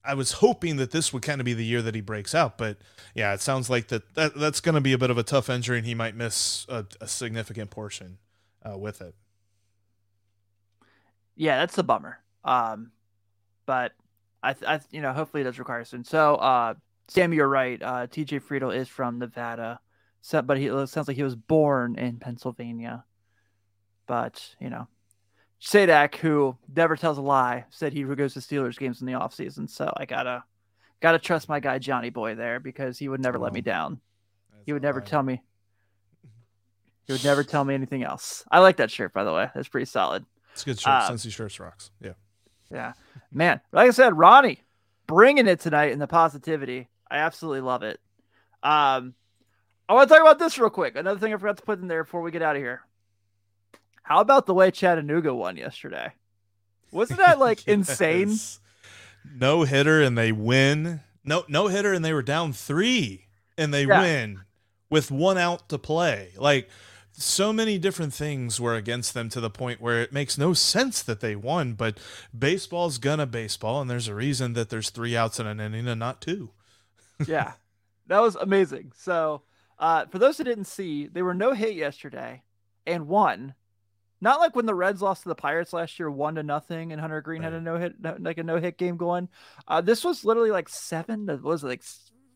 I was hoping that this would kind of be the year that he breaks out, but yeah, it sounds like that, that that's going to be a bit of a tough injury, and he might miss a, a significant portion uh, with it.
Yeah, that's a bummer. Um, but I, th- I, you know, hopefully it does require soon. So, uh, Sam, you're right. Uh, TJ Friedl is from Nevada, so, but he it sounds like he was born in Pennsylvania. But you know, Sadak, who never tells a lie, said he goes to Steelers games in the off season. So I gotta, gotta trust my guy Johnny Boy there because he would never let me
Oh.
down. He would never tell me. He would never tell me anything else. I like that shirt, by the way. That's pretty solid.
It's a good shirt.
Uh,
Cincy shirts rocks. Yeah.
Yeah, man. Like I said, Ronnie bringing it tonight in the positivity. I absolutely love it. Um, I want to talk about this real quick. Another thing I forgot to put in there before we get out of here. How about the way Chattanooga won yesterday? Wasn't that like insane?
No hitter, and they win. No no hitter, and they were down three, and they
Yeah.
win with one out to play. Like so many different things were against them to the point where it makes no sense that they won. But baseball's gonna baseball, and there's a reason that there's three outs in an inning and not two.
yeah, that was amazing. So, uh, for those who didn't see, they were no hit yesterday and won. Not like when the Reds lost to the Pirates last year, one to nothing, and Hunter Greene had a no hit, no, like a no hit game going. Uh, this was literally like seven. To, was it like?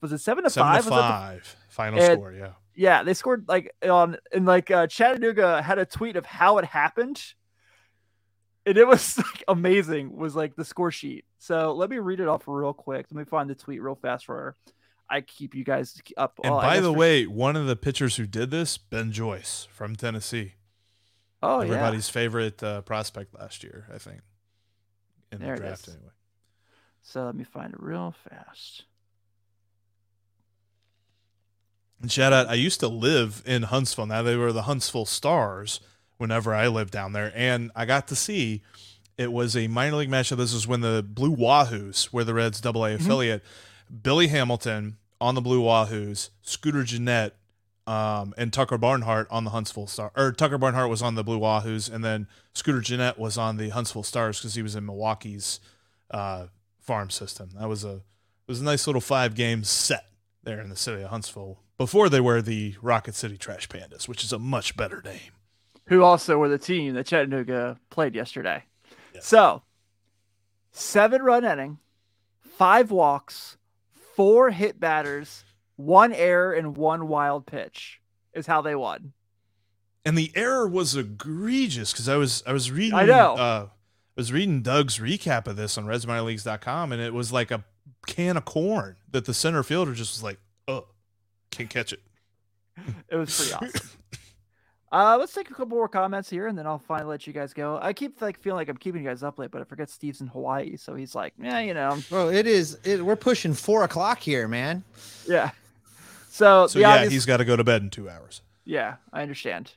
Was it seven to
Seven
five?
to
that the-
five. Final
And-
score. Yeah.
Yeah, they scored like on and like uh, Chattanooga had a tweet of how it happened, and it was like amazing. Was like the score sheet. So let me read it off real quick. Let me find the tweet real fast for. I keep you guys up.
And
well,
by the
for-
way, one of the pitchers who did this, Ben Joyce from Tennessee,
oh yeah,
everybody's favorite uh, prospect last year, I think. in
There
the draft anyway.
So let me find it real fast.
And shout out, I used to live in Huntsville. Now they were the Huntsville Stars whenever I lived down there. And I got to see it was a minor league matchup. This was when the Blue Wahoos were the Reds double A affiliate. Billy Hamilton on the Blue Wahoos, Scooter Gennett, um, and Tucker Barnhart on the Huntsville Star. Or Tucker Barnhart was on the Blue Wahoos, and then Scooter Gennett was on the Huntsville Stars because he was in Milwaukee's uh, farm system. That was a it was a nice little five game set there in the city of Huntsville before they were the Rocket City Trash Pandas, which is a much better name.
Who also were the team that Chattanooga played yesterday.
Yeah.
So, seven run inning, five walks, four hit batters, one error, and one wild pitch is how they won.
And the error was egregious because I was I was reading
I know.
uh, I was reading Doug's recap of this on RedsMinorLeagues.com, and it was like a can of corn that the center fielder just was like, "Oh, can't catch it."
It was pretty awesome. Uh, let's take a couple more comments here, and then I'll finally let you guys go. I keep like feeling like I'm keeping you guys up late, but I forget Steve's in Hawaii, so he's like, yeah, you know,
Bro, it is. It, we're pushing four o'clock here, man.
yeah. So,
So yeah,
obvious,
he's got to go to bed in two hours.
yeah, I understand.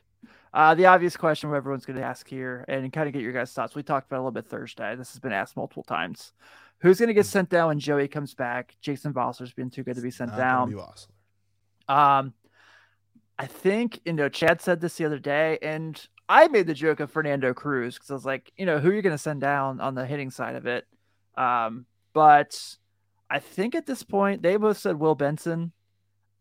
Uh, the obvious question everyone's going to ask here, and kind of get your guys' thoughts. We talked about it a little bit Thursday. This has been asked multiple times. Who's going to get
Hmm.
sent down when Joey comes back? Jason Vosler's been too good to be sent
Not
down.
be Vossler.
Um, I think you know Chad said this the other day, and I made the joke of Fernando Cruz because I was like, you know, who are you going to send down on the hitting side of it? Um, but I think at this point they both said Will Benson.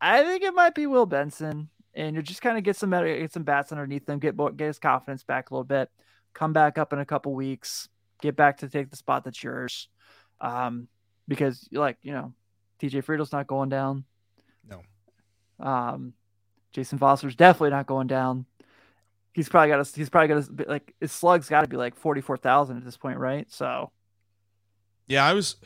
I think it might be Will Benson, and you just kind of get some get some bats underneath them, get get his confidence back a little bit, come back up in a couple weeks, get back to take the spot that's yours. Um, because like you know, TJ Friedl's not going down. Um, Jason Foster's definitely not going down. He's probably got a, he's probably got a, like his slug's got to be like forty four thousand at this point, right? So
Yeah, I was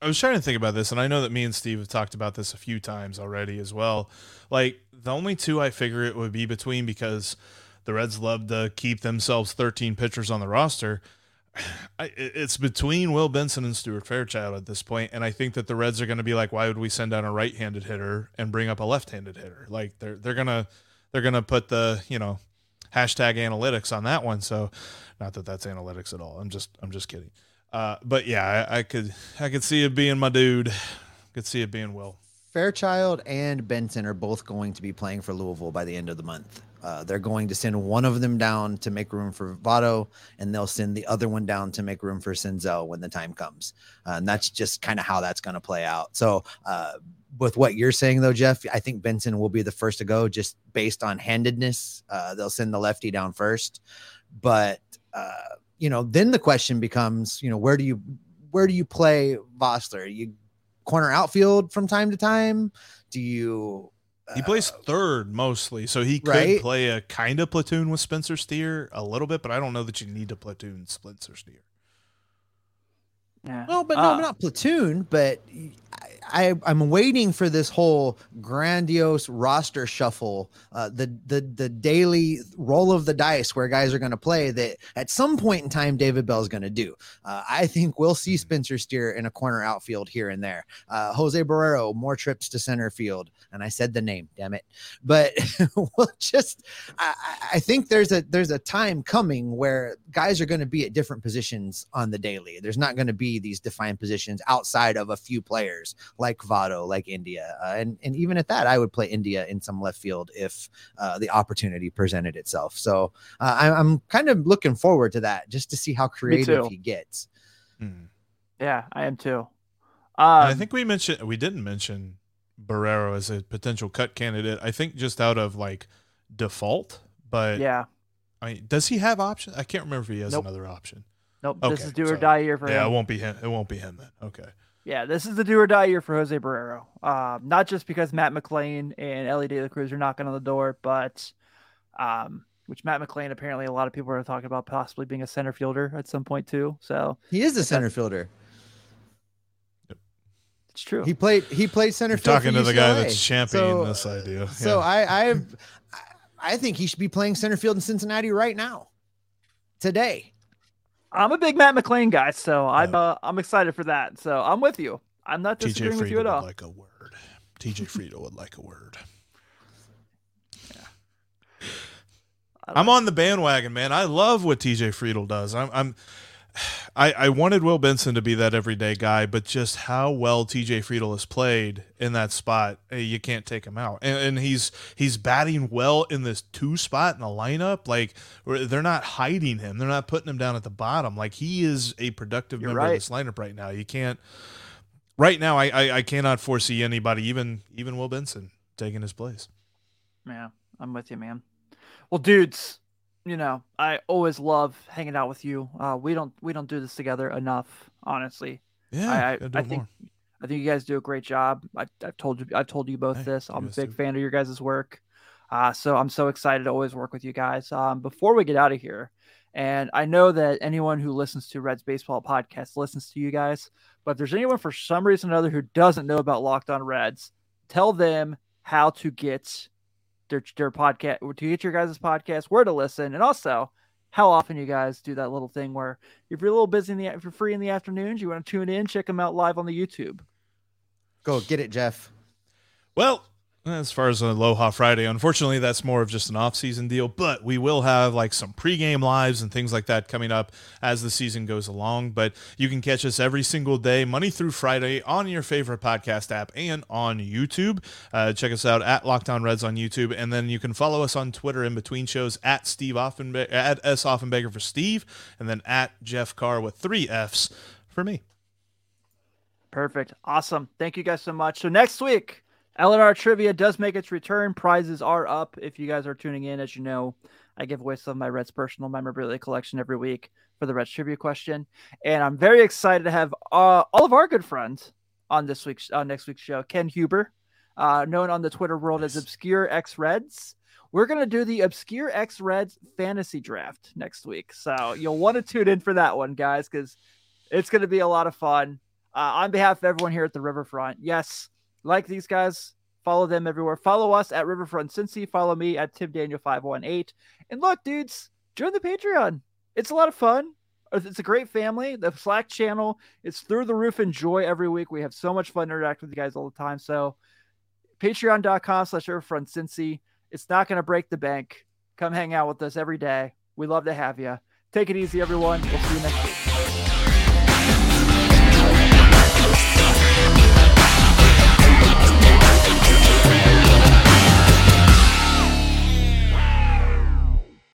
I was trying to think about this, and I know that me and Steve have talked about this a few times already as well. Like the only two I figure it would be between because the Reds love to keep themselves 13 pitchers on the roster. I, it's between Will Benson and Stuart Fairchild at this point, and I think that the Reds are going to be like, why would we send down a right-handed hitter and bring up a left-handed hitter? Like they're they're gonna they're gonna put the you know hashtag analytics on that one. So, not that that's analytics at all. I'm just I'm just kidding. Uh, but yeah, I, I could I could see it being my dude. Could see it being Will.
Fairchild and Benson are both going to be playing for Louisville by the end of the month. Uh, they're going to send one of them down to make room for Votto, and they'll send the other one down to make room for Senzel when the time comes. Uh, and that's just kind of how that's going to play out. So, uh, with what you're saying, though, Jeff, I think Benson will be the first to go just based on handedness. Uh, they'll send the lefty down first. But, uh, you know, then the question becomes, you know, where do you where do you play Vosler? You corner outfield from time to time? Do you
He plays
uh,
third mostly, so he could
right?
play a kind of platoon with Spencer Steer a little bit, but I don't know that you need to platoon Spencer Steer.
yeah.
Well, but no,
Uh,
not platoon. But I, I'm waiting for this whole grandiose roster shuffle, uh, the the the daily roll of the dice where guys are going to play. That at some point in time, David Bell is going to do. Uh, I think we'll see Spencer Steer in a corner outfield here and there. Uh, Jose Barrero more trips to center field, and I said the name, damn it. But we'll just, I, I- I think there's a there's a time coming where guys are going to be at different positions on the daily. There's not going to be these defined positions outside of a few players like Votto, like India, uh, and and even at that, I would play India in some left field if uh, the opportunity presented itself. So uh, I, I'm kind of looking forward to that, just to see how creative he gets.
Hmm.
yeah, I am too. Um,
I think we mentioned we didn't mention Barrero as a potential cut candidate. I think just out of like default, but
yeah,
I mean, does he have options? I can't remember if he has
Nope.
another option.
nope. this is do or die year for him.
Yeah, it won't be him. It won't be him then. Okay.
Yeah, this is the do or die year for Jose Barrero. Um, not just because Matt McLain and Elly De La Cruz are knocking on the door, but um, which Matt McLain apparently a lot of people are talking about possibly being a center fielder at some point too. So
He is a center fielder.
it's true.
He played. He played center
You're
field.
talking
for
to the guy that's championing
So-
this idea.
So
Yeah.
I, I've, I think he should be playing center field in Cincinnati right now, today.
I'm a big Matt McLain guy, so I'm uh, I'm excited for that. So I'm with you. I'm not
TJ
disagreeing with you at
would
all.
like a word. TJ Friedl would like a word.
I
I'm on the bandwagon, man. I love what TJ Friedl does. I'm, I'm I, I wanted Will Benson to be that everyday guy, but just how well TJ Friedl has played in that spot, eh, you can't take him out. And, and he's he's batting well in this two spot in the lineup. Like they're not hiding him, they're not putting him down at the bottom. Like he is a productive
You're
member
right.
of this lineup right now. You can't. Right now, I, I I cannot foresee anybody, even even Will Benson, taking his place.
Yeah, I'm with you, man. Well, dudes, you know, I always love hanging out with you. Uh, we don't we don't do this together enough, honestly.
Yeah,
I I, I think
more.
I think you guys do a great job. I, I've told you I've told you both
Hey,
this. I'm a big
do.
fan of your guys' work. Uh, so I'm so excited to always work with you guys. Um, before we get out of here, and I know that anyone who listens to Reds Baseball Podcast listens to you guys, but if there's anyone for some reason or other who doesn't know about Locked On Reds, tell them how to get their their podcast to get your guys' podcast, where to listen, and also how often you guys do that little thing where if you're a little busy in the if you're free in the afternoons, you want to tune in, check them out live on the YouTube.
Go get it, Jeff.
Well, as far as Aloha Friday, unfortunately, that's more of just an off-season deal. But we will have like some pregame lives and things like that coming up as the season goes along. But you can catch us every single day, Monday through Friday, on your favorite podcast app and on YouTube. Uh, check us out at Locked On Reds on YouTube, and then you can follow us on Twitter in between shows at Steve Offenbaker, at S Offenbaker for Steve, and then at Jeff Carr with three Fs for me.
Perfect. Awesome. Thank you guys so much. So next week, LNR Trivia does make its return. Prizes are up. If you guys are tuning in, as you know, I give away some of my Reds personal memorabilia collection every week for the Reds Trivia question. And I'm very excited to have uh, all of our good friends on this week's on next week's show. Ken Huber, uh, known on the Twitter world as Obscure X Reds. We're gonna do the Obscure X Reds fantasy draft next week, so you'll want to tune in for that one, guys, because it's gonna be a lot of fun. Uh, on behalf of everyone here at the Riverfront, yes, like these guys, follow them everywhere. Follow us at Riverfront Cincy. Follow me at Tim Daniel five one eight. And look, dudes, join the Patreon. It's a lot of fun. It's a great family. The Slack channel, it's through the roof and joy every week. We have so much fun to interact with you guys all the time. So, patreon.com slash Riverfront Cincy. It's not going to break the bank. Come hang out with us every day. We love to have you. Take it easy, everyone. We'll see you next week.